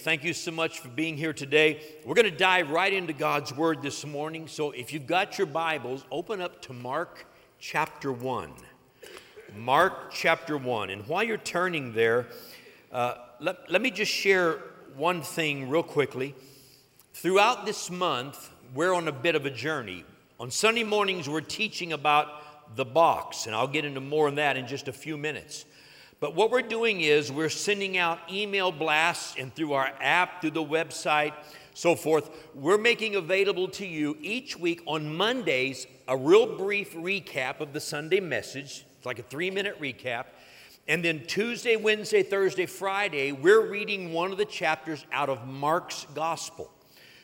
Thank you so much for being here today. We're going to dive right into God's Word this morning. So if you've got your Bibles, open up to Mark chapter 1. Mark chapter 1. And while you're turning there, uh, let, let me just share one thing real quickly. Throughout this month, we're on a bit of a journey. On Sunday mornings, we're teaching about the box, and I'll get into more on that in just a few minutes. But what we're doing is we're sending out email blasts and through our app, through the website, so forth. We're making available to you each week on Mondays a real brief recap of the Sunday message. It's like a three minute recap. And then Tuesday, Wednesday, Thursday, Friday, we're reading one of the chapters out of Mark's Gospel.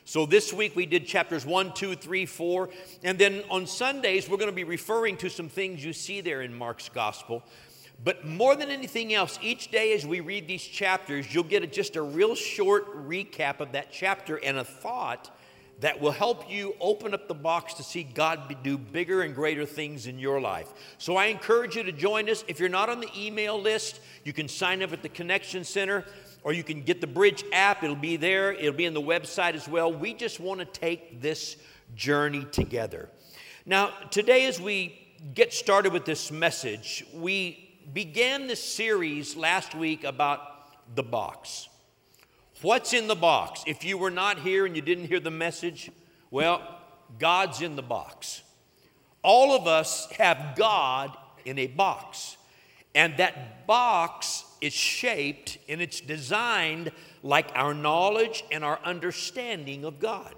So this week we did chapters one, two, three, four. And then on Sundays, we're going to be referring to some things you see there in Mark's Gospel. But more than anything else, each day as we read these chapters, you'll get a, just a real short recap of that chapter and a thought that will help you open up the box to see God do bigger and greater things in your life. So I encourage you to join us. If you're not on the email list, you can sign up at the Connection Center or you can get the Bridge app. It'll be there, it'll be in the website as well. We just want to take this journey together. Now, today, as we get started with this message, we began this series last week about the box. What's in the box? If you were not here and you didn't hear the message, well, God's in the box. All of us have God in a box. And that box is shaped and it's designed like our knowledge and our understanding of God.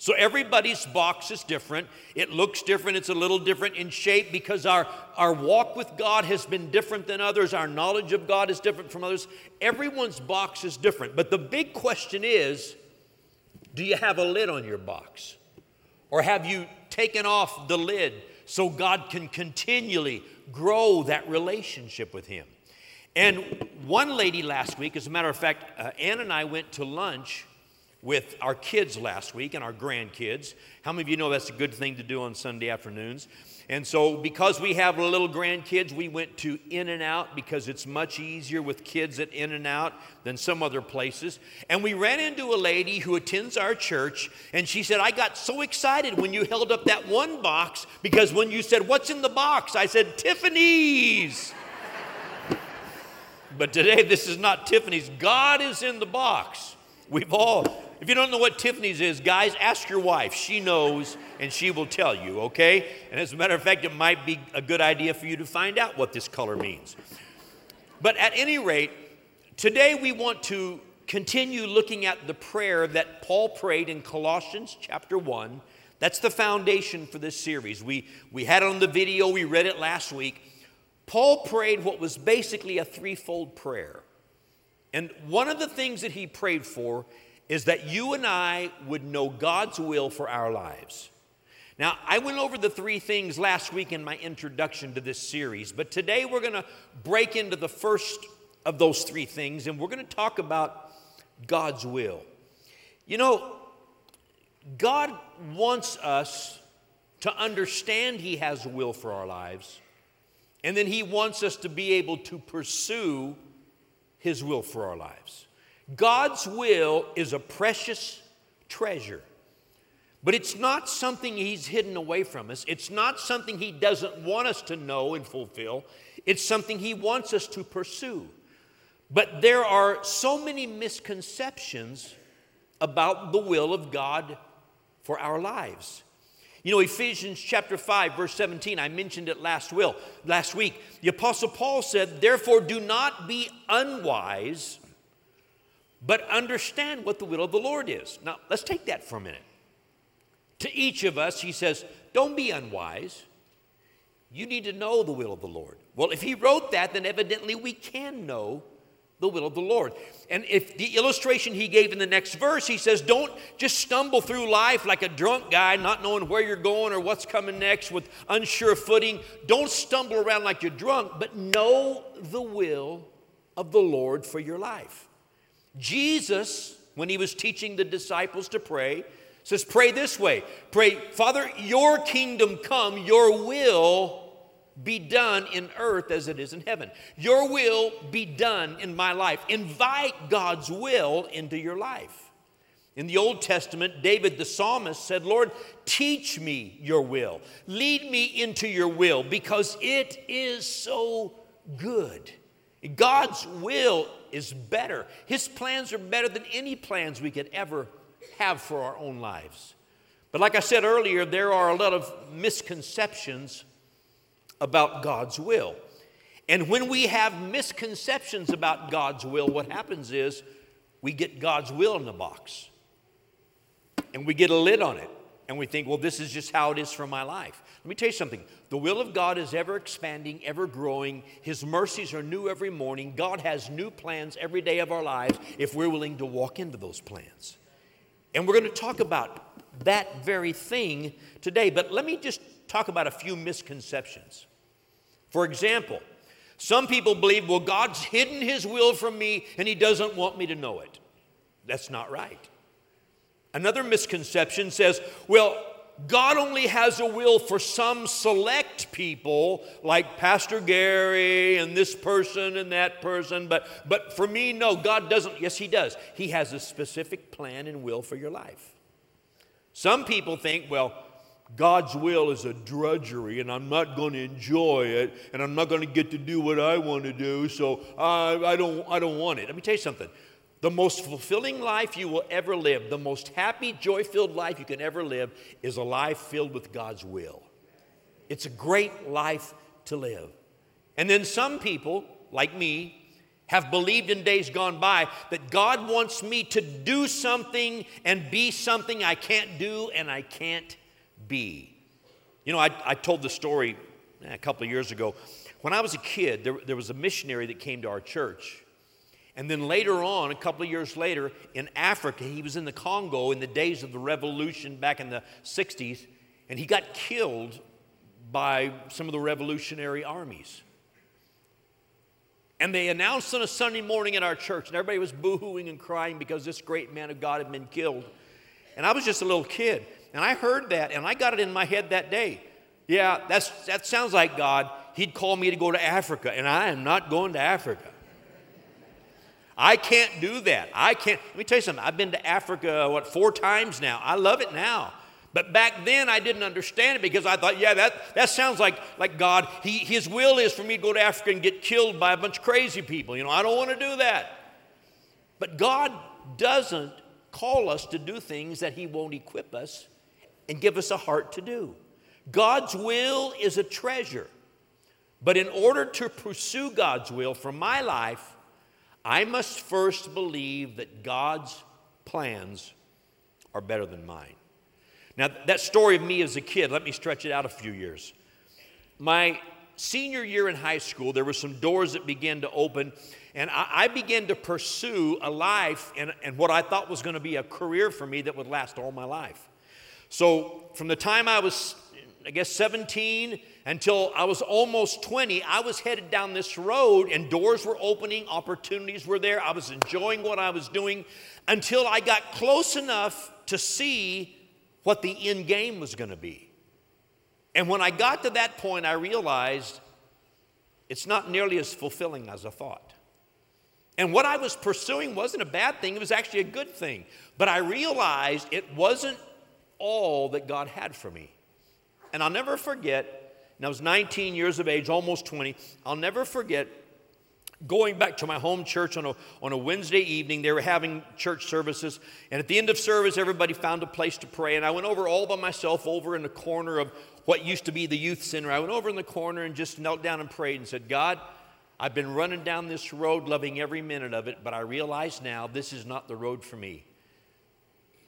So everybody's box is different. It looks different. It's a little different in shape because our, our walk with God has been different than others. Our knowledge of God is different from others. Everyone's box is different. But the big question is do you have a lid on your box? Or have you taken off the lid so God can continually grow that relationship with Him? And one lady last week, as a matter of fact, uh, Ann and I went to lunch with our kids last week and our grandkids. How many of you know that's a good thing to do on Sunday afternoons? And so, because we have little grandkids, we went to In N Out because it's much easier with kids at In N Out than some other places. And we ran into a lady who attends our church, and she said, I got so excited when you held up that one box because when you said, What's in the box? I said, Tiffany's. but today, this is not Tiffany's. God is in the box. We've all if you don't know what Tiffany's is, guys, ask your wife. She knows and she will tell you, okay? And as a matter of fact, it might be a good idea for you to find out what this color means. But at any rate, today we want to continue looking at the prayer that Paul prayed in Colossians chapter 1. That's the foundation for this series. We, we had it on the video, we read it last week. Paul prayed what was basically a threefold prayer. And one of the things that he prayed for is that you and I would know God's will for our lives. Now, I went over the three things last week in my introduction to this series, but today we're going to break into the first of those three things and we're going to talk about God's will. You know, God wants us to understand He has a will for our lives, and then He wants us to be able to pursue His will for our lives. God's will is a precious treasure. But it's not something He's hidden away from us. It's not something He doesn't want us to know and fulfill. It's something He wants us to pursue. But there are so many misconceptions about the will of God for our lives. You know, Ephesians chapter 5, verse 17, I mentioned it last, will, last week. The Apostle Paul said, Therefore, do not be unwise but understand what the will of the Lord is. Now, let's take that for a minute. To each of us, he says, Don't be unwise. You need to know the will of the Lord. Well, if he wrote that, then evidently we can know the will of the Lord. And if the illustration he gave in the next verse, he says, Don't just stumble through life like a drunk guy, not knowing where you're going or what's coming next with unsure footing. Don't stumble around like you're drunk, but know the will of the Lord for your life. Jesus, when he was teaching the disciples to pray, says, Pray this way Pray, Father, your kingdom come, your will be done in earth as it is in heaven. Your will be done in my life. Invite God's will into your life. In the Old Testament, David the psalmist said, Lord, teach me your will. Lead me into your will because it is so good. God's will is better. His plans are better than any plans we could ever have for our own lives. But like I said earlier, there are a lot of misconceptions about God's will. And when we have misconceptions about God's will, what happens is we get God's will in the box and we get a lid on it and we think, well, this is just how it is for my life. Let me tell you something the will of God is ever expanding, ever growing. His mercies are new every morning. God has new plans every day of our lives if we're willing to walk into those plans. And we're going to talk about that very thing today. But let me just talk about a few misconceptions. For example, some people believe, well, God's hidden his will from me and he doesn't want me to know it. That's not right. Another misconception says, well, God only has a will for some select people, like Pastor Gary and this person and that person, but, but for me, no, God doesn't. Yes, He does. He has a specific plan and will for your life. Some people think, well, God's will is a drudgery and I'm not going to enjoy it and I'm not going to get to do what I want to do, so I, I, don't, I don't want it. Let me tell you something. The most fulfilling life you will ever live, the most happy, joy filled life you can ever live, is a life filled with God's will. It's a great life to live. And then some people, like me, have believed in days gone by that God wants me to do something and be something I can't do and I can't be. You know, I, I told the story eh, a couple of years ago. When I was a kid, there, there was a missionary that came to our church and then later on, a couple of years later, in Africa, he was in the Congo in the days of the revolution back in the 60s, and he got killed by some of the revolutionary armies. And they announced on a Sunday morning in our church, and everybody was boohooing and crying because this great man of God had been killed. And I was just a little kid, and I heard that, and I got it in my head that day. Yeah, that's, that sounds like God. He'd call me to go to Africa, and I am not going to Africa. I can't do that. I can't. Let me tell you something. I've been to Africa, what, four times now. I love it now. But back then I didn't understand it because I thought, yeah, that, that sounds like, like God. He, his will is for me to go to Africa and get killed by a bunch of crazy people. You know, I don't want to do that. But God doesn't call us to do things that He won't equip us and give us a heart to do. God's will is a treasure. But in order to pursue God's will for my life, I must first believe that God's plans are better than mine. Now, that story of me as a kid, let me stretch it out a few years. My senior year in high school, there were some doors that began to open, and I, I began to pursue a life and, and what I thought was going to be a career for me that would last all my life. So, from the time I was, I guess, 17 until I was almost 20, I was headed down this road and doors were opening, opportunities were there. I was enjoying what I was doing until I got close enough to see what the end game was going to be. And when I got to that point, I realized it's not nearly as fulfilling as I thought. And what I was pursuing wasn't a bad thing, it was actually a good thing. But I realized it wasn't all that God had for me. And I'll never forget and I was 19 years of age, almost 20. I'll never forget going back to my home church on a, on a Wednesday evening. They were having church services. And at the end of service, everybody found a place to pray. And I went over all by myself, over in the corner of what used to be the youth center. I went over in the corner and just knelt down and prayed and said, God, I've been running down this road, loving every minute of it, but I realize now this is not the road for me.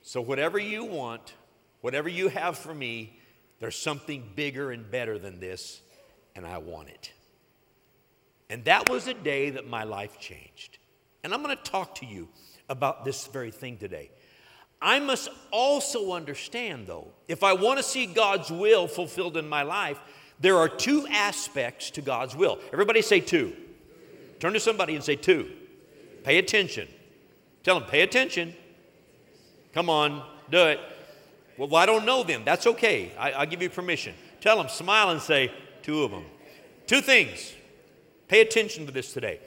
So, whatever you want, whatever you have for me, there's something bigger and better than this, and I want it. And that was a day that my life changed. And I'm going to talk to you about this very thing today. I must also understand, though, if I want to see God's will fulfilled in my life, there are two aspects to God's will. Everybody say two. Turn to somebody and say two. Pay attention. Tell them, pay attention. Come on, do it. Well, I don't know them. That's okay. I, will give you permission. Tell them, smile and say, two of them. Two things. Pay attention to this today.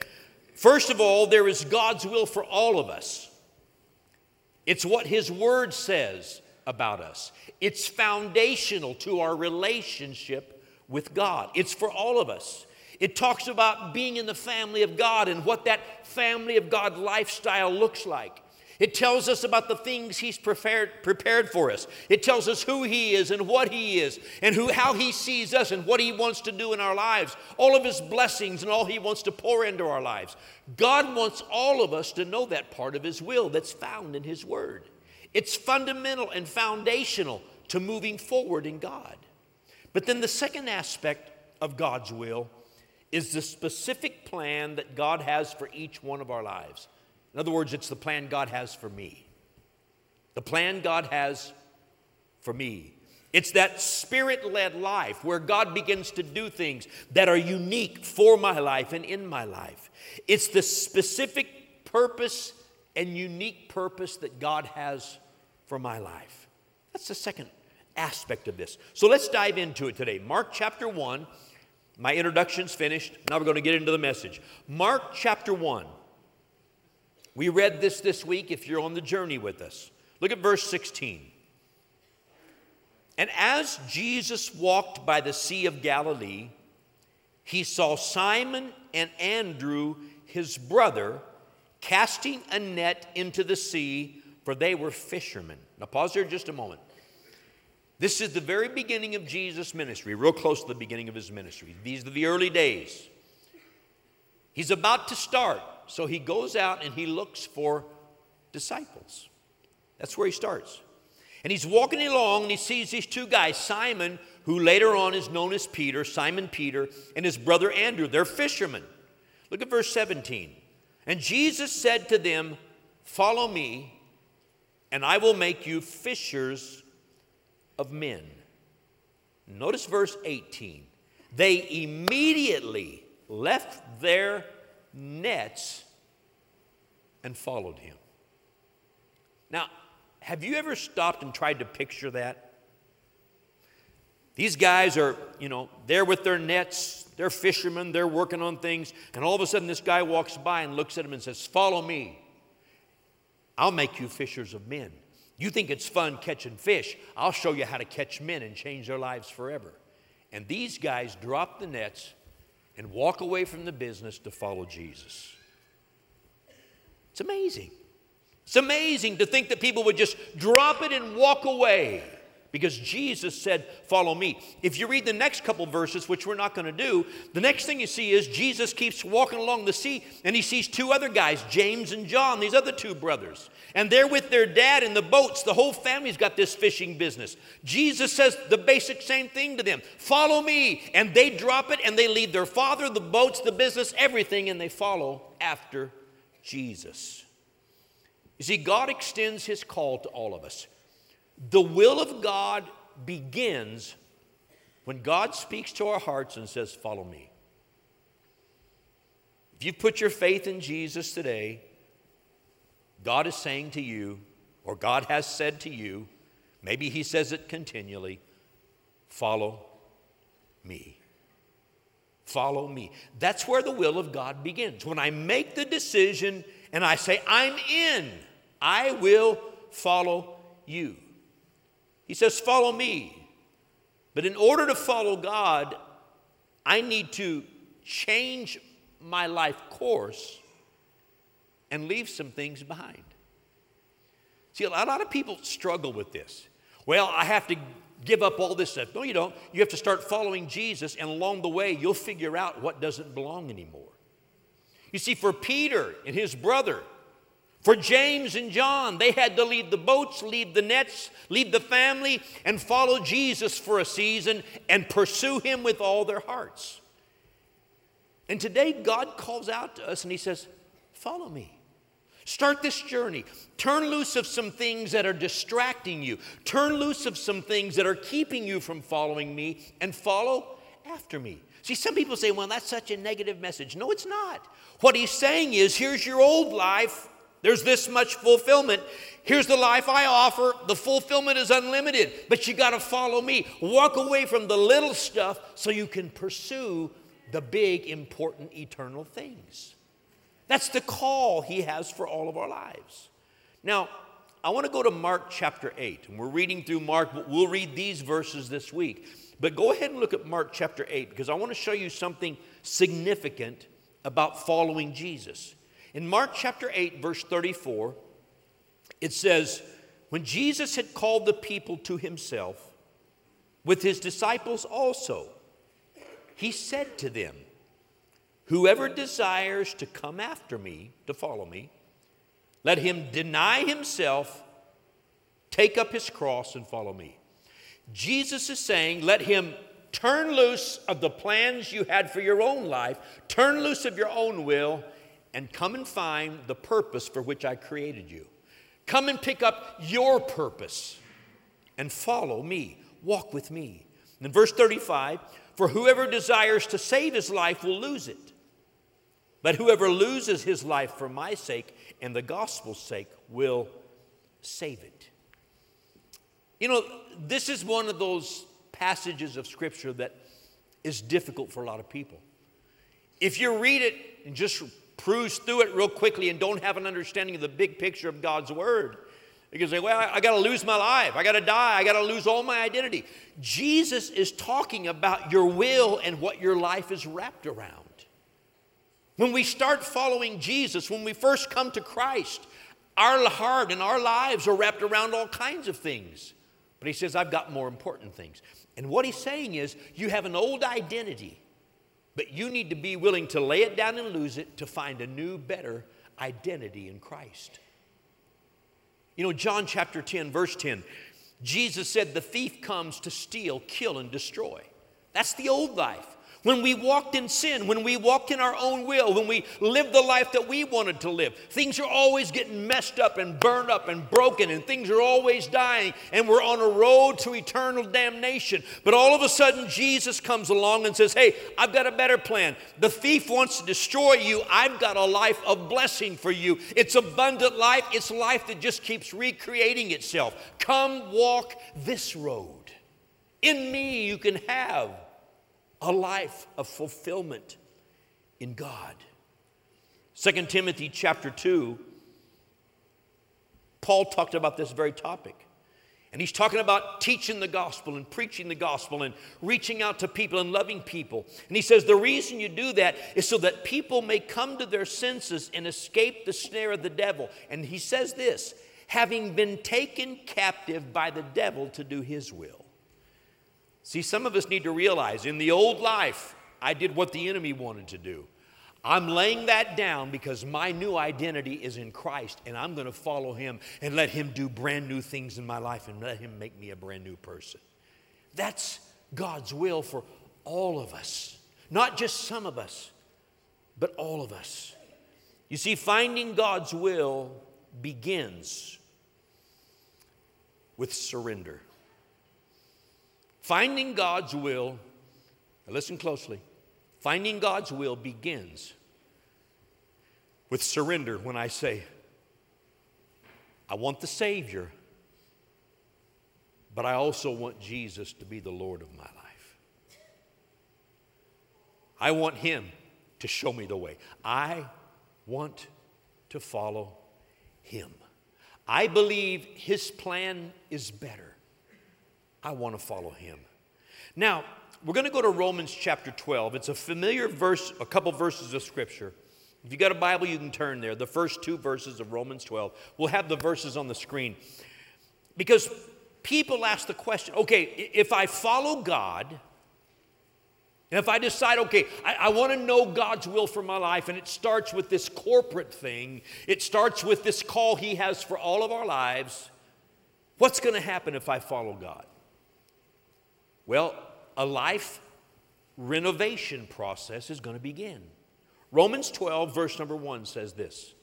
First of all, there is God's will for all of us. It's what His Word says about us, it's foundational to our relationship with God. It's for all of us. It talks about being in the family of God and what that family of God lifestyle looks like. It tells us about the things He's prepared, prepared for us. It tells us who He is and what He is and who, how He sees us and what He wants to do in our lives, all of His blessings and all He wants to pour into our lives. God wants all of us to know that part of His will that's found in His Word. It's fundamental and foundational to moving forward in God. But then the second aspect of God's will is the specific plan that God has for each one of our lives. In other words, it's the plan God has for me. The plan God has for me. It's that spirit led life where God begins to do things that are unique for my life and in my life. It's the specific purpose and unique purpose that God has for my life. That's the second aspect of this. So let's dive into it today. Mark chapter 1. My introduction's finished. Now we're going to get into the message. Mark chapter 1. We read this this week if you're on the journey with us. Look at verse 16. And as Jesus walked by the Sea of Galilee, he saw Simon and Andrew, his brother, casting a net into the sea, for they were fishermen. Now, pause there just a moment. This is the very beginning of Jesus' ministry, real close to the beginning of his ministry. These are the early days. He's about to start. So he goes out and he looks for disciples. That's where he starts. And he's walking along and he sees these two guys, Simon, who later on is known as Peter, Simon Peter, and his brother Andrew. They're fishermen. Look at verse 17. And Jesus said to them, Follow me, and I will make you fishers of men. Notice verse 18. They immediately left their nets and followed him. Now, have you ever stopped and tried to picture that? These guys are, you know, they're with their nets, they're fishermen, they're working on things, and all of a sudden this guy walks by and looks at them and says, Follow me. I'll make you fishers of men. You think it's fun catching fish? I'll show you how to catch men and change their lives forever. And these guys drop the nets and walk away from the business to follow Jesus. It's amazing. It's amazing to think that people would just drop it and walk away because Jesus said, Follow me. If you read the next couple verses, which we're not going to do, the next thing you see is Jesus keeps walking along the sea and he sees two other guys, James and John, these other two brothers. And they're with their dad in the boats. The whole family's got this fishing business. Jesus says the basic same thing to them Follow me. And they drop it and they leave their father, the boats, the business, everything, and they follow after Jesus. You see, God extends his call to all of us. The will of God begins when God speaks to our hearts and says, Follow me. If you've put your faith in Jesus today, God is saying to you, or God has said to you, maybe He says it continually, follow me. Follow me. That's where the will of God begins. When I make the decision and I say, I'm in, I will follow you. He says, Follow me. But in order to follow God, I need to change my life course and leave some things behind. See, a lot of people struggle with this. Well, I have to give up all this stuff. No, you don't. You have to start following Jesus, and along the way, you'll figure out what doesn't belong anymore. You see, for Peter and his brother, for James and John, they had to leave the boats, leave the nets, leave the family, and follow Jesus for a season and pursue him with all their hearts. And today, God calls out to us and He says, Follow me. Start this journey. Turn loose of some things that are distracting you. Turn loose of some things that are keeping you from following me and follow after me. See, some people say, well, that's such a negative message. No, it's not. What he's saying is, here's your old life, there's this much fulfillment. Here's the life I offer. The fulfillment is unlimited, but you got to follow me. Walk away from the little stuff so you can pursue the big, important, eternal things. That's the call He has for all of our lives. Now, I want to go to Mark chapter 8, and we're reading through Mark. but We'll read these verses this week. But go ahead and look at Mark chapter 8 because I want to show you something significant about following Jesus. In Mark chapter 8, verse 34, it says, When Jesus had called the people to himself, with his disciples also, he said to them, Whoever desires to come after me, to follow me, let him deny himself, take up his cross, and follow me. Jesus is saying, let him turn loose of the plans you had for your own life, turn loose of your own will, and come and find the purpose for which I created you. Come and pick up your purpose and follow me. Walk with me. In verse 35, for whoever desires to save his life will lose it. But whoever loses his life for my sake and the gospel's sake will save it. You know, this is one of those passages of Scripture that is difficult for a lot of people. If you read it and just cruise through it real quickly and don't have an understanding of the big picture of God's Word, you can say, Well, I, I got to lose my life. I got to die. I got to lose all my identity. Jesus is talking about your will and what your life is wrapped around. When we start following Jesus, when we first come to Christ, our heart and our lives are wrapped around all kinds of things. But he says, I've got more important things. And what he's saying is, you have an old identity, but you need to be willing to lay it down and lose it to find a new, better identity in Christ. You know, John chapter 10, verse 10, Jesus said, The thief comes to steal, kill, and destroy. That's the old life. When we walked in sin, when we walked in our own will, when we lived the life that we wanted to live, things are always getting messed up and burned up and broken, and things are always dying, and we're on a road to eternal damnation. But all of a sudden, Jesus comes along and says, Hey, I've got a better plan. The thief wants to destroy you. I've got a life of blessing for you. It's abundant life, it's life that just keeps recreating itself. Come walk this road. In me, you can have a life of fulfillment in God. 2 Timothy chapter 2, Paul talked about this very topic. And he's talking about teaching the gospel and preaching the gospel and reaching out to people and loving people. And he says the reason you do that is so that people may come to their senses and escape the snare of the devil. And he says this having been taken captive by the devil to do his will. See, some of us need to realize in the old life, I did what the enemy wanted to do. I'm laying that down because my new identity is in Christ and I'm going to follow him and let him do brand new things in my life and let him make me a brand new person. That's God's will for all of us, not just some of us, but all of us. You see, finding God's will begins with surrender. Finding God's will, listen closely, finding God's will begins with surrender when I say, I want the Savior, but I also want Jesus to be the Lord of my life. I want Him to show me the way. I want to follow Him. I believe His plan is better. I want to follow him. Now, we're going to go to Romans chapter 12. It's a familiar verse, a couple verses of scripture. If you got a Bible, you can turn there. The first two verses of Romans 12. We'll have the verses on the screen. Because people ask the question okay, if I follow God, and if I decide, okay, I, I want to know God's will for my life, and it starts with this corporate thing, it starts with this call He has for all of our lives, what's going to happen if I follow God? Well, a life renovation process is going to begin. Romans 12, verse number 1 says this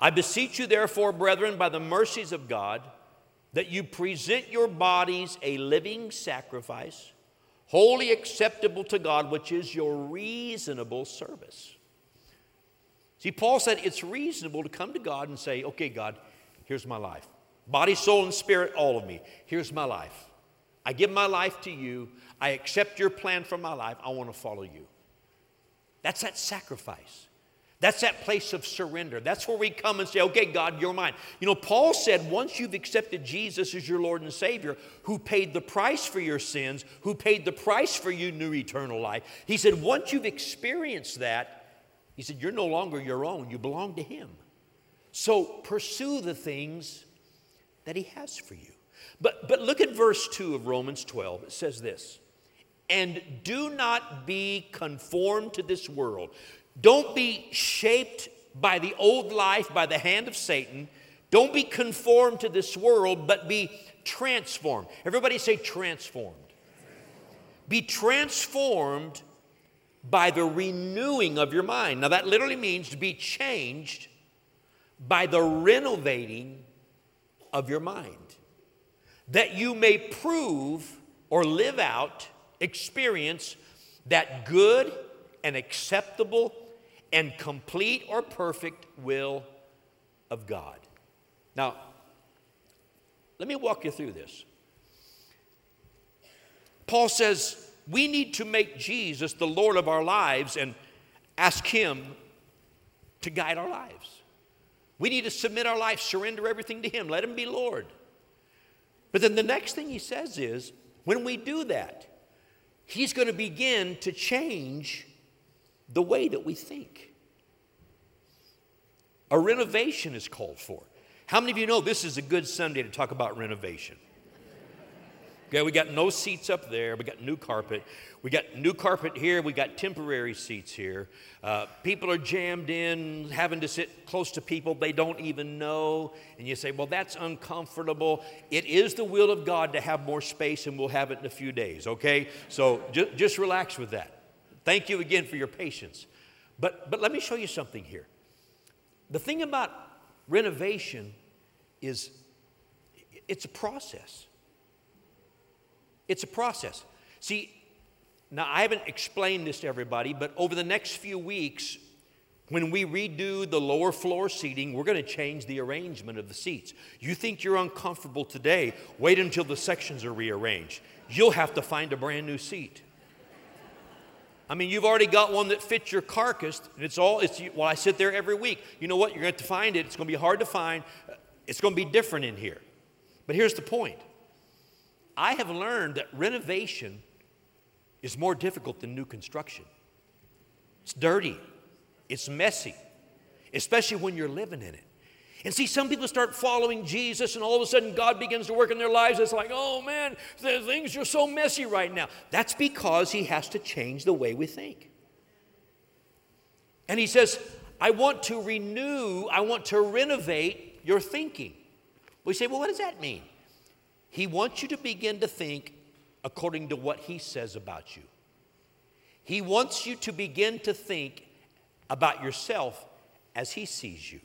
I beseech you, therefore, brethren, by the mercies of God, that you present your bodies a living sacrifice, holy acceptable to God, which is your reasonable service. See, Paul said it's reasonable to come to God and say, okay, God, here's my life. Body, soul, and spirit, all of me. Here's my life. I give my life to you. I accept your plan for my life. I want to follow you. That's that sacrifice. That's that place of surrender. That's where we come and say, okay, God, you're mine. You know, Paul said once you've accepted Jesus as your Lord and Savior, who paid the price for your sins, who paid the price for your new eternal life, he said, once you've experienced that, he said, you're no longer your own, you belong to Him. So pursue the things that He has for you. But, but look at verse 2 of Romans 12. It says this And do not be conformed to this world. Don't be shaped by the old life, by the hand of Satan. Don't be conformed to this world, but be transformed. Everybody say transformed. Be transformed by the renewing of your mind. Now, that literally means to be changed by the renovating of your mind, that you may prove or live out, experience that good and acceptable and complete or perfect will of God. Now, let me walk you through this. Paul says we need to make Jesus the Lord of our lives and ask Him to guide our lives. We need to submit our life, surrender everything to Him, let Him be Lord. But then the next thing He says is when we do that, He's going to begin to change the way that we think. A renovation is called for. How many of you know this is a good Sunday to talk about renovation? Okay, we got no seats up there. We got new carpet. We got new carpet here. We got temporary seats here. Uh, people are jammed in, having to sit close to people they don't even know. And you say, well, that's uncomfortable. It is the will of God to have more space, and we'll have it in a few days, okay? So ju- just relax with that. Thank you again for your patience. But, but let me show you something here. The thing about renovation is it's a process. It's a process. See, now I haven't explained this to everybody, but over the next few weeks, when we redo the lower floor seating, we're going to change the arrangement of the seats. You think you're uncomfortable today, wait until the sections are rearranged. You'll have to find a brand new seat. I mean, you've already got one that fits your carcass, and it's all, it's, well, I sit there every week. You know what? You're going to have to find it. It's going to be hard to find. It's going to be different in here. But here's the point I have learned that renovation is more difficult than new construction. It's dirty, it's messy, especially when you're living in it. And see, some people start following Jesus, and all of a sudden God begins to work in their lives. It's like, oh man, things are so messy right now. That's because He has to change the way we think. And He says, I want to renew, I want to renovate your thinking. We say, well, what does that mean? He wants you to begin to think according to what He says about you. He wants you to begin to think about yourself as He sees you.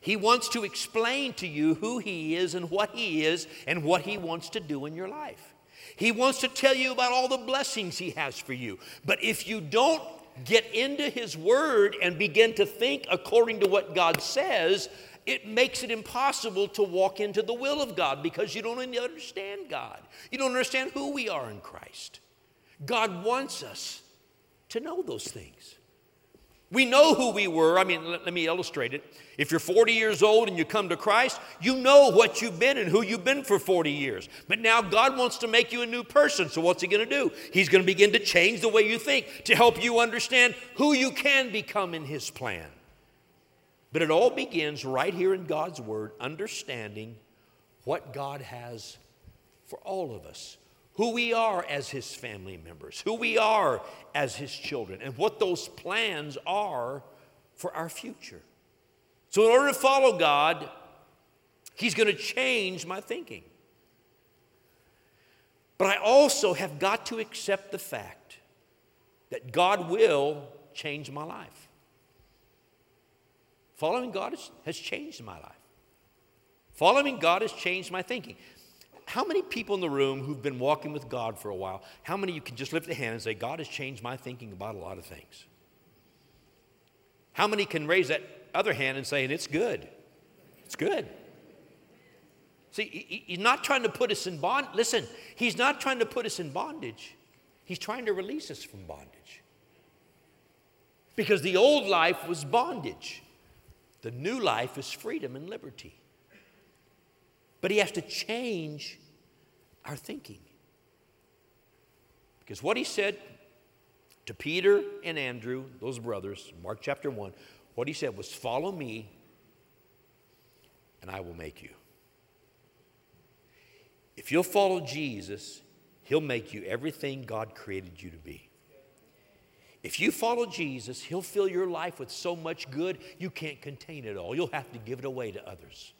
He wants to explain to you who He is and what He is and what He wants to do in your life. He wants to tell you about all the blessings He has for you. But if you don't get into His Word and begin to think according to what God says, it makes it impossible to walk into the will of God because you don't understand God. You don't understand who we are in Christ. God wants us to know those things. We know who we were. I mean, let, let, me illustrate it. If you're 40 years old and you come to Christ, you know what you've been and who you've been for 40 years. But now God wants to make you a new person. So, what's He going to do? He's going to begin to change the way you think to help you understand who you can become in His plan. But it all begins right here in God's Word, understanding what God has for all of us, who we are as His family members, who we are as His children, and what those plans are for our future. So, in order to follow God, He's going to change my thinking. But I also have got to accept the fact that God will change my life. Following God has, changed my life. Following God has changed my thinking. How many people in the room who've been walking with God for a while, how many you can just lift a hand and say, God has changed my thinking about a lot of things? How many can raise that other hand and say, and it's good? It's good. See, he's not trying to put us in bond. Listen, he's not trying to put us in bondage. He's trying to release us from bondage. Because the old life was bondage, the new life is freedom and liberty. But He has to change our thinking. Because what He said to Peter and Andrew, those brothers, Mark chapter 1, what He said was, Follow me, and I will make you. If you'll follow Jesus, He'll make you everything God created you to be. If you follow Jesus, He'll fill your life with so much good you can't contain it all. You'll have to give it away to others.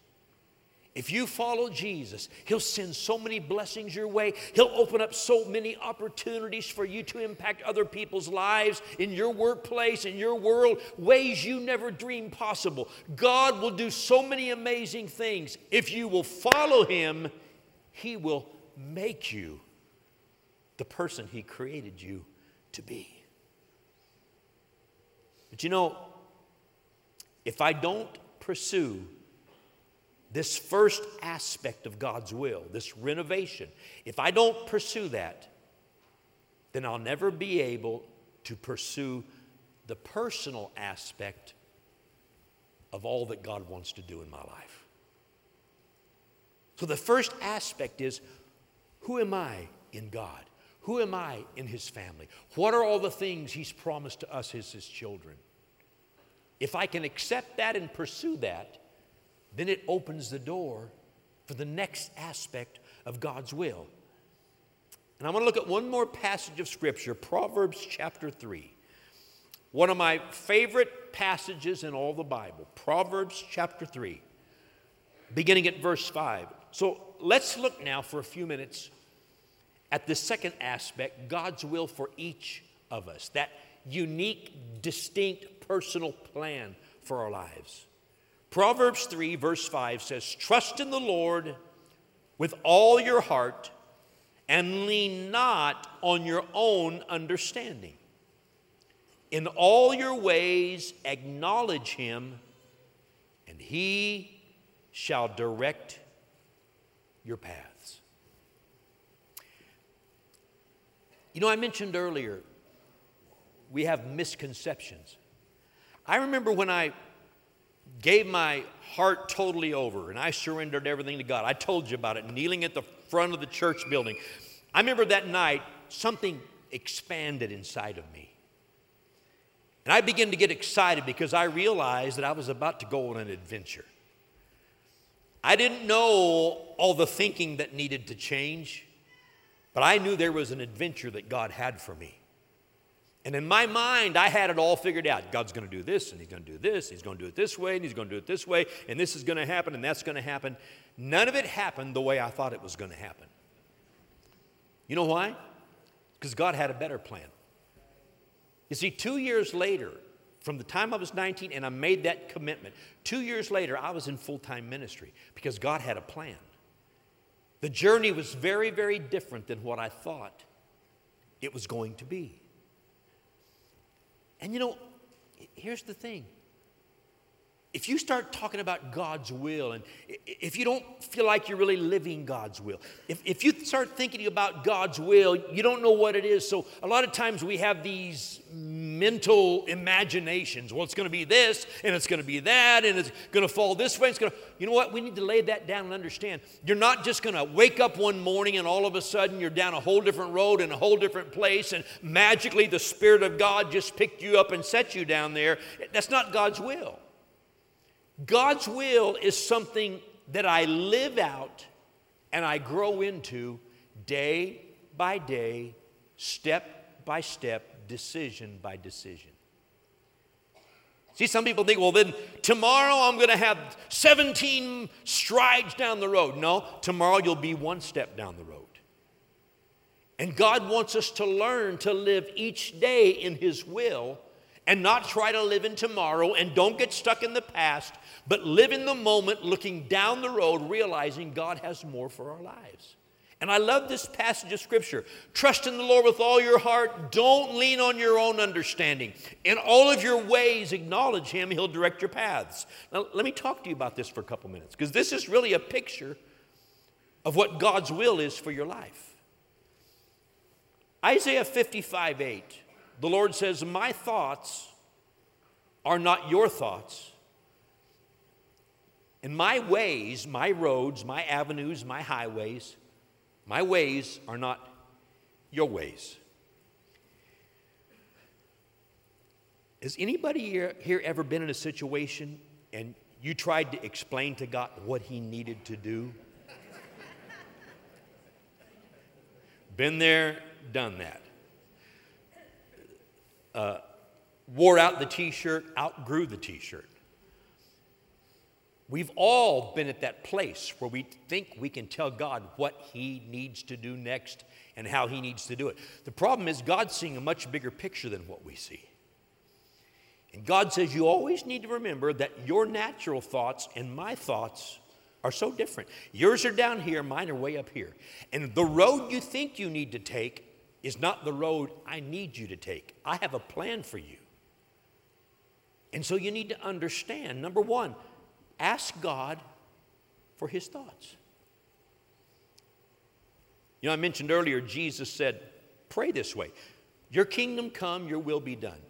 If you follow Jesus, He'll send so many blessings your way. He'll open up so many opportunities for you to impact other people's lives in your workplace, in your world, ways you never dreamed possible. God will do so many amazing things. If you will follow Him, He will make you the person He created you to be. But you know, if I don't pursue this first aspect of God's will, this renovation, if I don't pursue that, then I'll never be able to pursue the personal aspect of all that God wants to do in my life. So the first aspect is who am I in God? Who am I in His family? What are all the things He's promised to us as His children? If I can accept that and pursue that, then it opens the door for the next aspect of God's will. And I'm going to look at one more passage of Scripture, Proverbs chapter 3. One of my favorite passages in all the Bible, Proverbs chapter 3, beginning at verse 5. So let's look now for a few minutes at the second aspect God's will for each of us, that unique, distinct, personal plan for our lives. Proverbs 3, verse 5 says, Trust in the Lord with all your heart and lean not on your own understanding. In all your ways, acknowledge him, and he shall direct your paths. You know, I mentioned earlier we have misconceptions. I remember when I gave my heart totally over and I surrendered everything to God. I told you about it, kneeling at the front of the church building. I remember that night, something expanded inside of me. And I began to get excited because I realized that I was about to go on an adventure. I didn't know all the thinking that needed to change, but I knew there was an adventure that God had for me. And in my mind, I had it all figured out. God's going to do this, and He's going to do this, He's going to do it this way, and He's going to do it this way, and this is going to happen, and that's going to happen. None of it happened the way I thought it was going to happen. You know why? Because God had a better plan. You see, two years later, from the time I was 19 and I made that commitment, two years later, I was in full time ministry because God had a plan. The journey was very, very different than what I thought it was going to be. And you know, here's the thing if you start talking about God's will, and if you don't feel like you're really living God's will, if, if you start thinking about God's will, you don't know what it is. So, a lot of times we have these mental imaginations. Well, it's going to be this, and it's going to be that, and it's going to fall this way. It's going to, you know what? We need to lay that down and understand. You're not just going to wake up one morning and all of a sudden you're down a whole different road in a whole different place, and magically the Spirit of God just picked you up and set you down there. That's not God's will. God's will is something that I live out and I grow into day by day, step by step, decision by decision. See, some people think, well, then tomorrow I'm going to have 17 strides down the road. No, tomorrow you'll be one step down the road. And God wants us to learn to live each day in His will and not try to live in tomorrow and don't get stuck in the past, but live in the moment, looking down the road, realizing God has more for our lives. And I love this passage of scripture. Trust in the Lord with all your heart. Don't lean on your own understanding. In all of your ways, acknowledge Him. He'll direct your paths. Now, let me talk to you about this for a couple minutes because this is really a picture of what God's will is for your life. Isaiah 55 8 the Lord says, My thoughts are not your thoughts. And my ways, my roads, my avenues, my highways, my ways are not your ways. Has anybody here, here ever been in a situation and you tried to explain to God what He needed to do? Been there, done that. Uh, wore out the t shirt, outgrew the t shirt. We've all been at that place where we think we can tell God what He needs to do next and how He needs to do it. The problem is, God's seeing a much bigger picture than what we see. And God says, You always need to remember that your natural thoughts and my thoughts are so different. Yours are down here, mine are way up here. And the road you think you need to take is not the road I need you to take. I have a plan for you. And so you need to understand number one, ask God for his thoughts. You know, I mentioned earlier, Jesus said, Pray this way Your kingdom come, your will be done.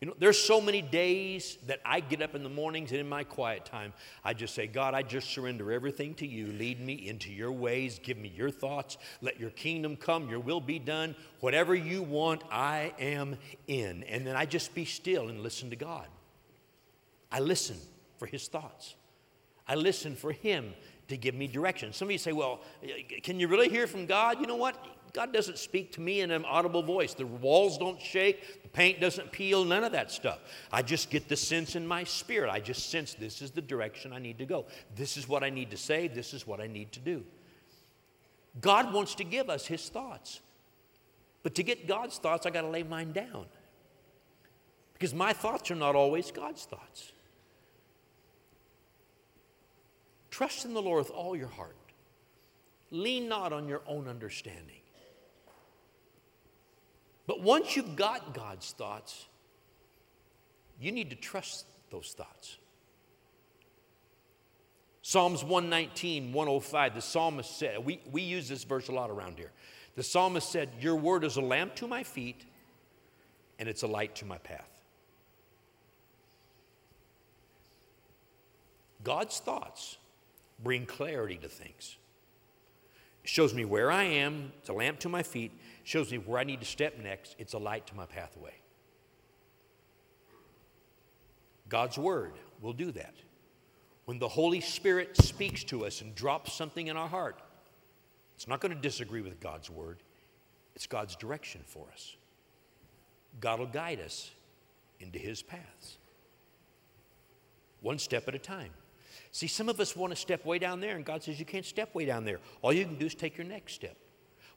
You know, there's so many days that I get up in the mornings and in my quiet time, I just say, God, I just surrender everything to you. Lead me into your ways. Give me your thoughts. Let your kingdom come. Your will be done. Whatever you want, I am in. And then I just be still and listen to God. I listen for his thoughts. I listen for him to give me direction. Some of you say, well, can you really hear from God? You know what? God doesn't speak to me in an audible voice. The walls don't shake, the paint doesn't peel, none of that stuff. I just get the sense in my spirit. I just sense this is the direction I need to go. This is what I need to say, this is what I need to do. God wants to give us his thoughts. But to get God's thoughts, I got to lay mine down. Because my thoughts are not always God's thoughts. Trust in the Lord with all your heart. Lean not on your own understanding. But once you've got God's thoughts, you need to trust those thoughts. Psalms 119, 105, the psalmist said, we, we use this verse a lot around here. The psalmist said, Your word is a lamp to my feet, and it's a light to my path. God's thoughts bring clarity to things. It shows me where I am, it's a lamp to my feet, shows me where I need to step next. It's a light to my pathway. God's Word will do that. When the Holy Spirit speaks to us and drops something in our heart, it's not going to disagree with God's Word, it's God's direction for us. God will guide us into His paths. One step at a time. See, some of us want to step way down there, and God says you can't step way down there. All you can do is take your next step.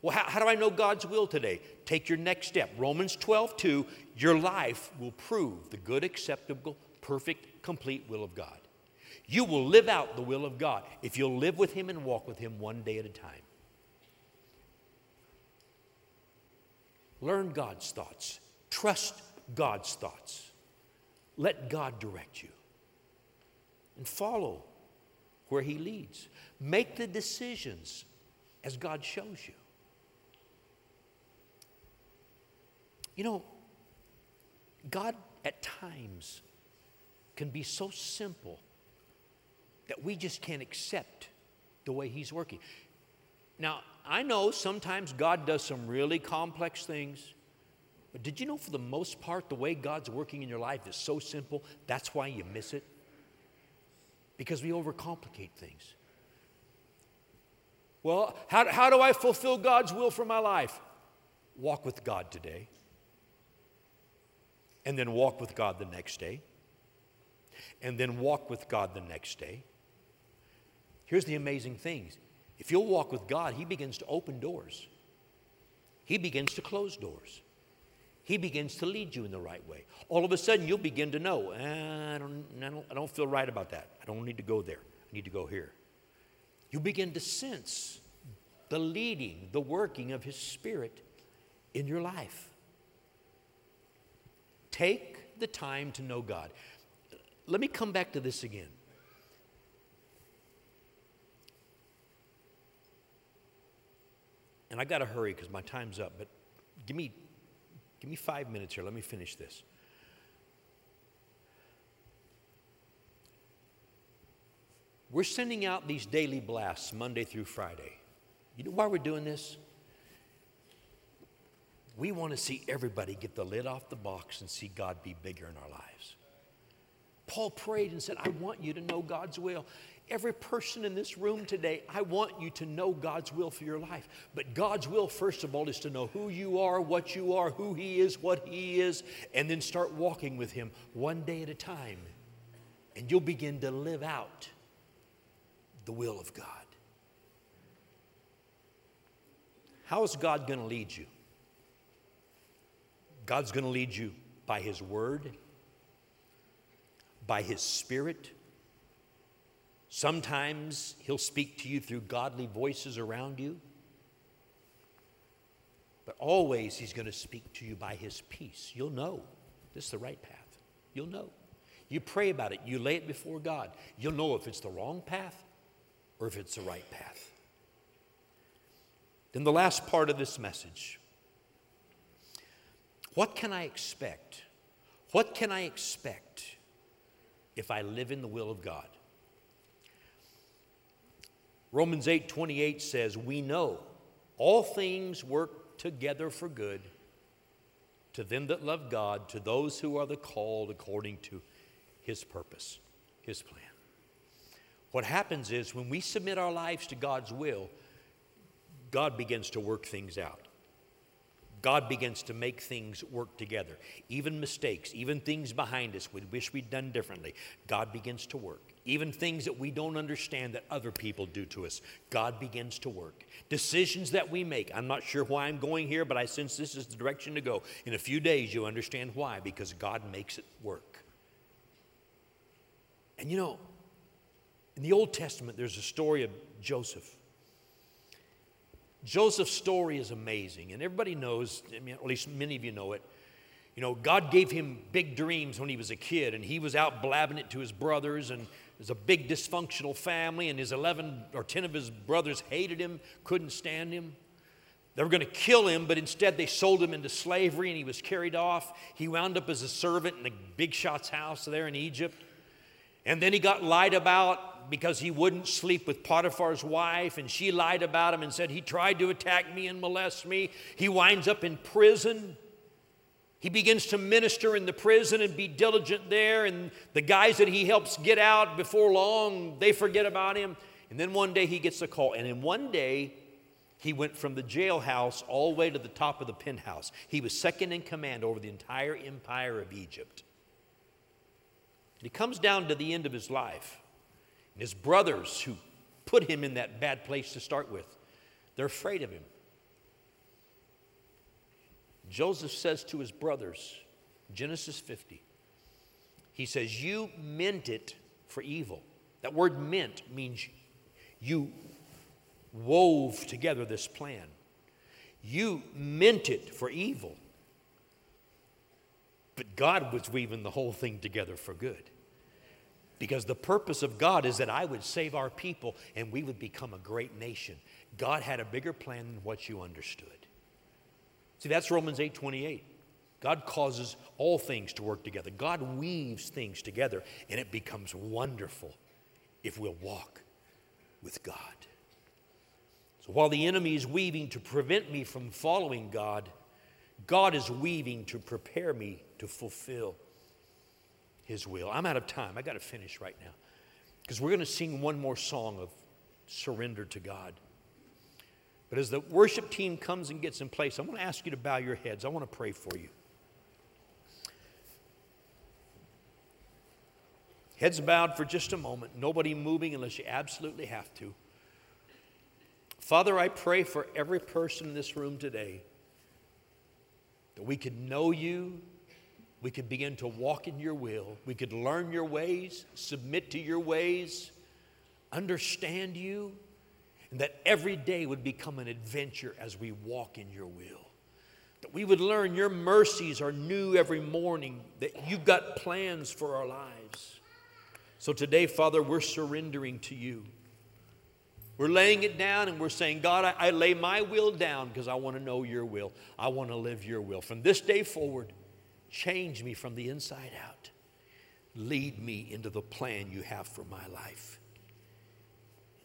Well, how, how, do I know God's will today? Take your next step. Romans 12, 2, your life will prove the good, acceptable, perfect, complete will of God. You will live out the will of God if you'll live with Him and walk with Him one day at a time. Learn God's thoughts, trust God's thoughts, let God direct you, and follow where He leads. Make the decisions as God shows you. You know, God at times can be so simple that we just can't accept the way He's working. Now, I know sometimes God does some really complex things, but did you know for the most part, the way God's working in your life is so simple, that's why you miss it? Because we overcomplicate things. Well, how, how do I fulfill God's will for my life? Walk with God today and then walk with God the next day, and then walk with God the next day. Here's the amazing thing if you'll walk with God, He begins to open doors, He begins to close doors. He begins to lead you in the right way. All of a sudden, you'll begin to know, eh, I, don't, I, don't, I don't feel right about that. I don't need to go there. I need to go here. You begin to sense the leading, the working of His Spirit in your life. Take the time to know God. Let me come back to this again. And I got to hurry because my time's up, but give me, give me five minutes here. Let me finish this. We're sending out these daily blasts Monday through Friday. You know why we're doing this? We want to see everybody get the lid off the box and see God be bigger in our lives. Paul prayed and said, I want you to know God's will. Every person in this room today, I want you to know God's will for your life. But God's will, first of all, is to know who you are, what you are, who He is, what He is, and then start walking with Him one day at a time. And you'll begin to live out the will of God. How is God going to lead you? God's going to lead you by His Word, by His Spirit. Sometimes He'll speak to you through godly voices around you. But always He's going to speak to you by His peace. You'll know this is the right path. You'll know. You pray about it, you lay it before God. You'll know if it's the wrong path or if it's the right path. Then the last part of this message what can I expect? What can I expect if I live in the will of God? Romans 8 28 says, We know all things work together for good to them that love God, to those who are the called according to his purpose, his plan. What happens is when we submit our lives to God's will, God begins to work things out. God begins to make things work together. Even mistakes, even things behind us we wish we'd done differently, God begins to work. Even things that we don't understand that other people do to us, God begins to work. Decisions that we make, I'm not sure why I'm going here, but I sense this is the direction to go. In a few days, you'll understand why, because God makes it work. And you know, in the Old Testament, there's a story of Joseph. Joseph's story is amazing, and everybody knows, I mean, at least many of you know it. You know, God gave him big dreams when he was a kid, and he was out blabbing it to his brothers, and there's a big dysfunctional family, and his 11 or 10 of his brothers hated him, couldn't stand him. They were going to kill him, but instead they sold him into slavery, and he was carried off. He wound up as a servant in the big shot's house there in Egypt. And then he got lied about because he wouldn't sleep with Potiphar's wife, and she lied about him and said he tried to attack me and molest me. He winds up in prison. He begins to minister in the prison and be diligent there, and the guys that he helps get out before long, they forget about him. And then one day he gets a call, and in one day, he went from the jailhouse all the way to the top of the penthouse. He was second in command over the entire empire of Egypt. And he comes down to the end of his life. And his brothers, who put him in that bad place to start with, they're afraid of him. Joseph says to his brothers, Genesis 50, he says, You meant it for evil. That word meant means you wove together this plan. You meant it for evil. But God was weaving the whole thing together for good. Because the purpose of God is that I would save our people and we would become a great nation. God had a bigger plan than what you understood. See, that's Romans 8 28. God causes all things to work together. God weaves things together, and it becomes wonderful if we'll walk with God. So while the enemy is weaving to prevent me from following God, God is weaving to prepare me to fulfill his will. I'm out of time. I got to finish right now because we're going to sing one more song of surrender to God. But as the worship team comes and gets in place, I want to ask you to bow your heads. I want to pray for you. Heads bowed for just a moment, nobody moving unless you absolutely have to. Father, I pray for every person in this room today that we could know you we could begin to walk in your will. We could learn your ways, submit to your ways, understand you, and that every day would become an adventure as we walk in your will. That we would learn your mercies are new every morning, that you've got plans for our lives. So today, Father, we're surrendering to you. We're laying it down and we're saying, God, I, I lay my will down because I want to know your will. I want to live your will. From this day forward, Change me from the inside out. Lead me into the plan you have for my life.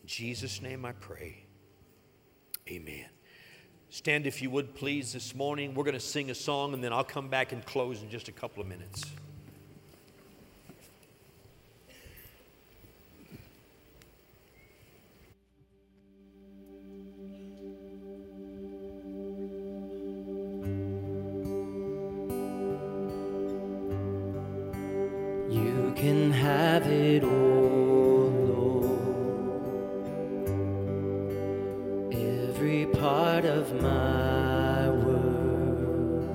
In Jesus' name I pray. Amen. Stand if you would, please, this morning. We're going to sing a song and then I'll come back and close in just a couple of minutes. have it all, Lord. Every part of my world.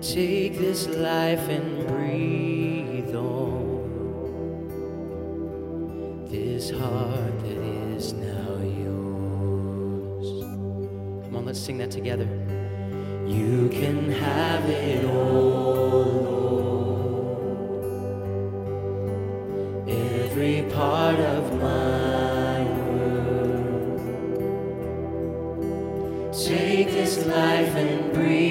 Take this life and breathe on this heart that is now yours. Come on, let's sing that together. You can have it all. part of my world. Take this life and breathe.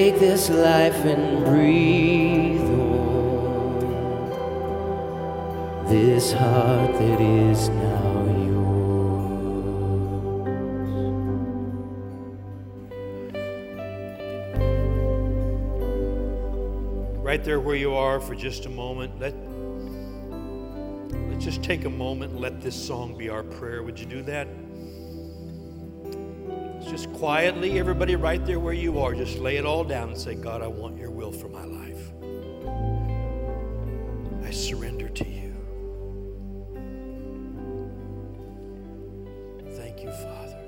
Take this life and breathe on this heart that is now yours. Right there where you are for just a moment, let, let's just take a moment and let this song be our prayer. Would you do that? Just quietly, everybody right there where you are, just lay it all down and say, God, I want your will for my life. I surrender to you. Thank you, Father.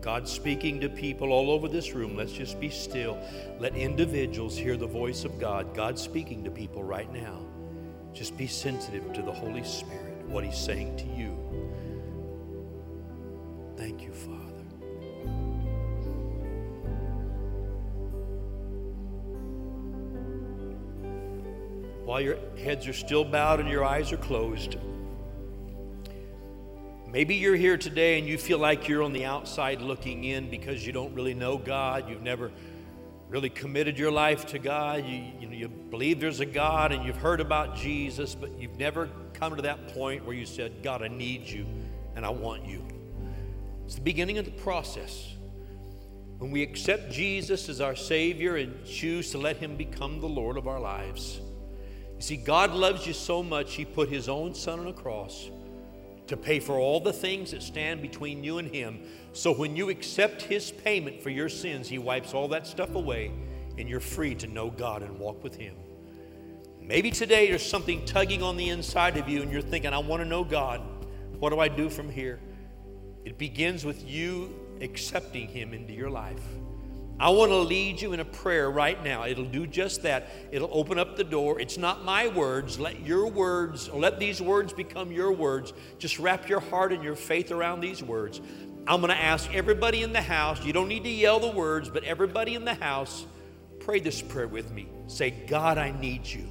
God speaking to people all over this room. Let's just be still. Let individuals hear the voice of God. God speaking to people right now. Just be sensitive to the Holy Spirit, what He's saying to you. Thank you, Father. While your heads are still bowed and your eyes are closed, maybe you're here today and you feel like you're on the outside looking in because you don't really know God. You've never really committed your life to God. You, you, you believe there's a God and you've heard about Jesus, but you've never come to that point where you said, God, I need you and I want you. It's the beginning of the process. When we accept Jesus as our Savior and choose to let Him become the Lord of our lives. You see, God loves you so much, He put His own Son on a cross to pay for all the things that stand between you and Him. So when you accept His payment for your sins, He wipes all that stuff away and you're free to know God and walk with Him. Maybe today there's something tugging on the inside of you and you're thinking, I want to know God. What do I do from here? It begins with you accepting Him into your life. I want to lead you in a prayer right now. It'll do just that. It'll open up the door. It's not my words. Let your words, let these words become your words. Just wrap your heart and your faith around these words. I'm going to ask everybody in the house, you don't need to yell the words, but everybody in the house, pray this prayer with me. Say, God, I need you.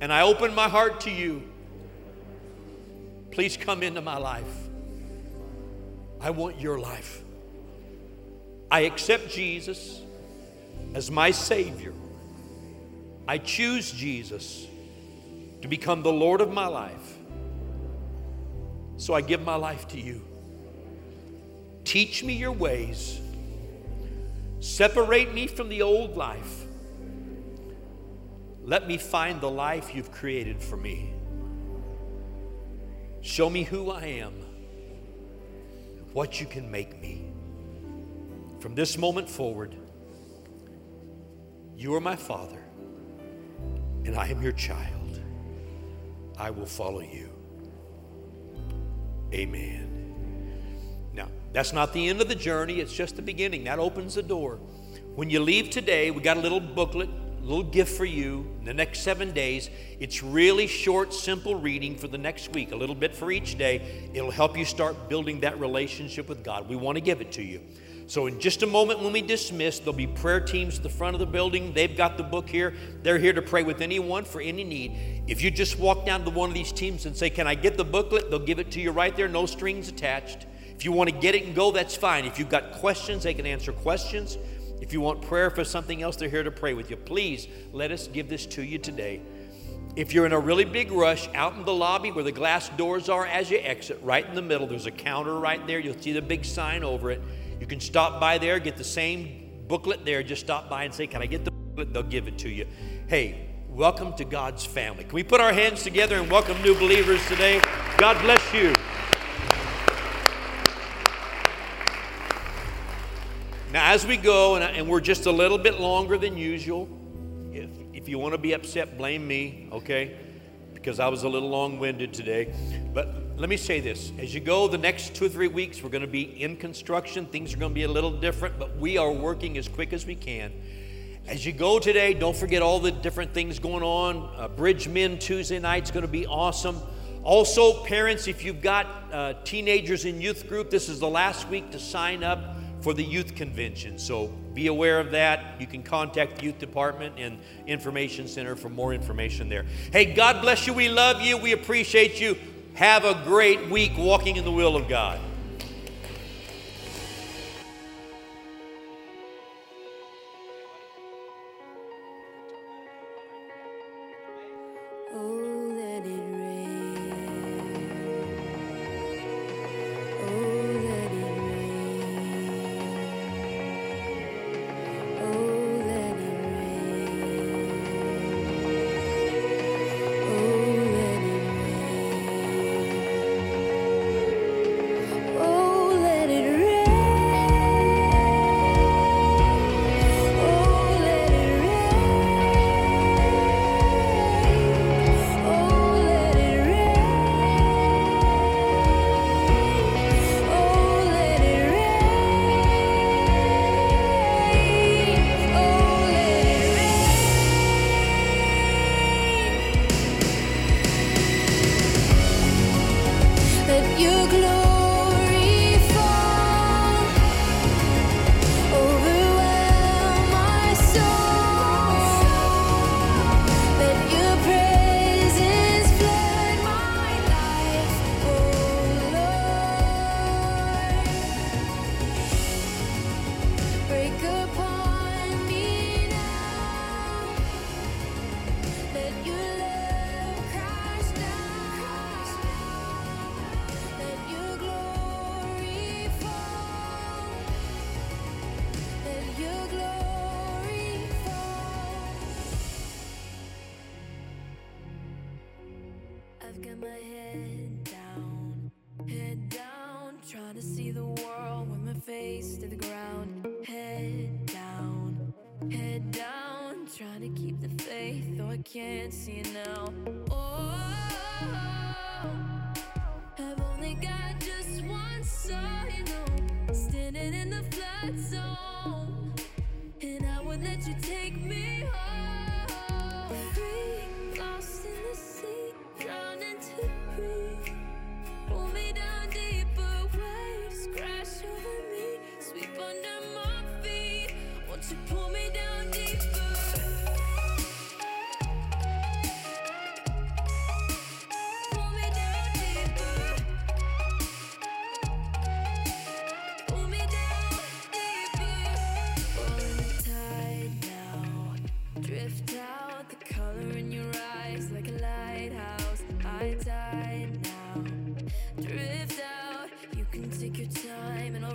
And I open my heart to you. Please come into my life. I want your life. I accept Jesus as my Savior. I choose Jesus to become the Lord of my life. So I give my life to you. Teach me your ways. Separate me from the old life. Let me find the life you've created for me. Show me who I am, what you can make me. From this moment forward, you are my Father, and I am your child. I will follow you. Amen. Now, that's not the end of the journey, it's just the beginning. That opens the door. When you leave today, we got a little booklet, little gift for you. In the next seven days, it's really short, simple reading for the next week, a little bit for each day. It'll help you start building that relationship with God. We want to give it to you. So, in just a moment when we dismiss, there'll be prayer teams at the front of the building. They've got the book here. They're here to pray with anyone for any need. If you just walk down to one of these teams and say, Can I get the booklet? They'll give it to you right there, no strings attached. If you want to get it and go, that's fine. If you've got questions, they can answer questions. If you want prayer for something else, they're here to pray with you. Please let us give this to you today. If you're in a really big rush, out in the lobby where the glass doors are as you exit, right in the middle, there's a counter right there. You'll see the big sign over it. You can stop by there, get the same booklet there. Just stop by and say, Can I get the booklet? They'll give it to you. Hey, welcome to God's family. Can we put our hands together and welcome new believers today? God bless you. Now, as we go, and, and we're just a little bit longer than usual, if, if you want to be upset, blame me, okay? Because I was a little long winded today. But let me say this as you go the next two or three weeks, we're going to be in construction. Things are going to be a little different, but we are working as quick as we can. As you go today, don't forget all the different things going on. Uh, Bridge Men Tuesday night is going to be awesome. Also, parents, if you've got uh, teenagers in youth group, this is the last week to sign up for the youth convention. So be aware of that. You can contact the youth department and information center for more information there. Hey, God bless you. We love you. We appreciate you. Have a great week walking in the will of God.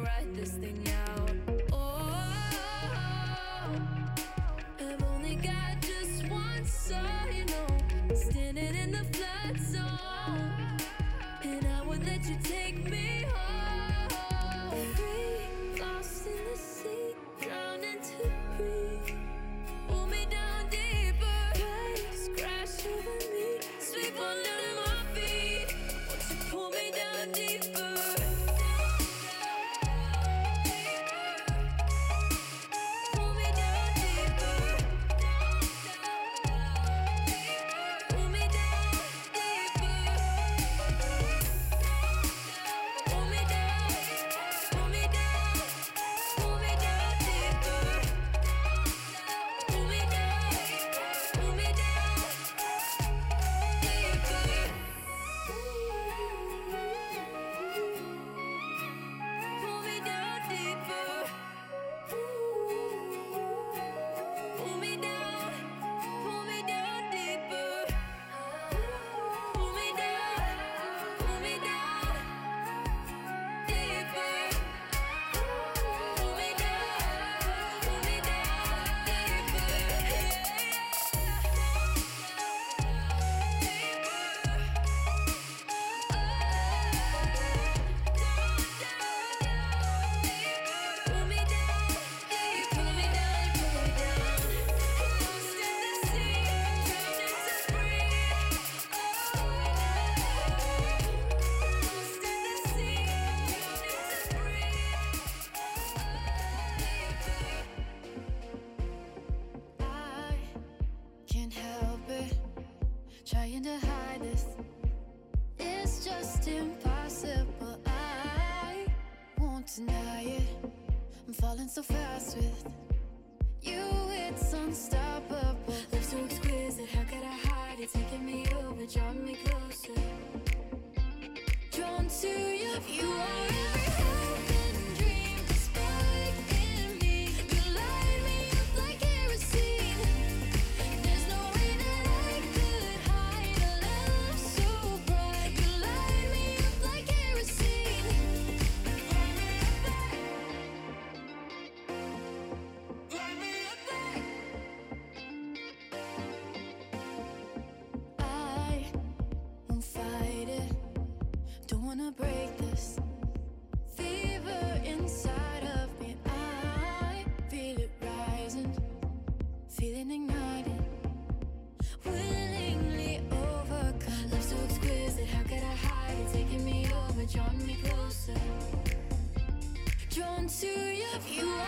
write this thing out. impossible. I won't deny it. I'm falling so fast with you, it's unstoppable. Love so exquisite, how could I hide it? Taking me over, drawing me closer. Drawn to you, you are every Drawn to you,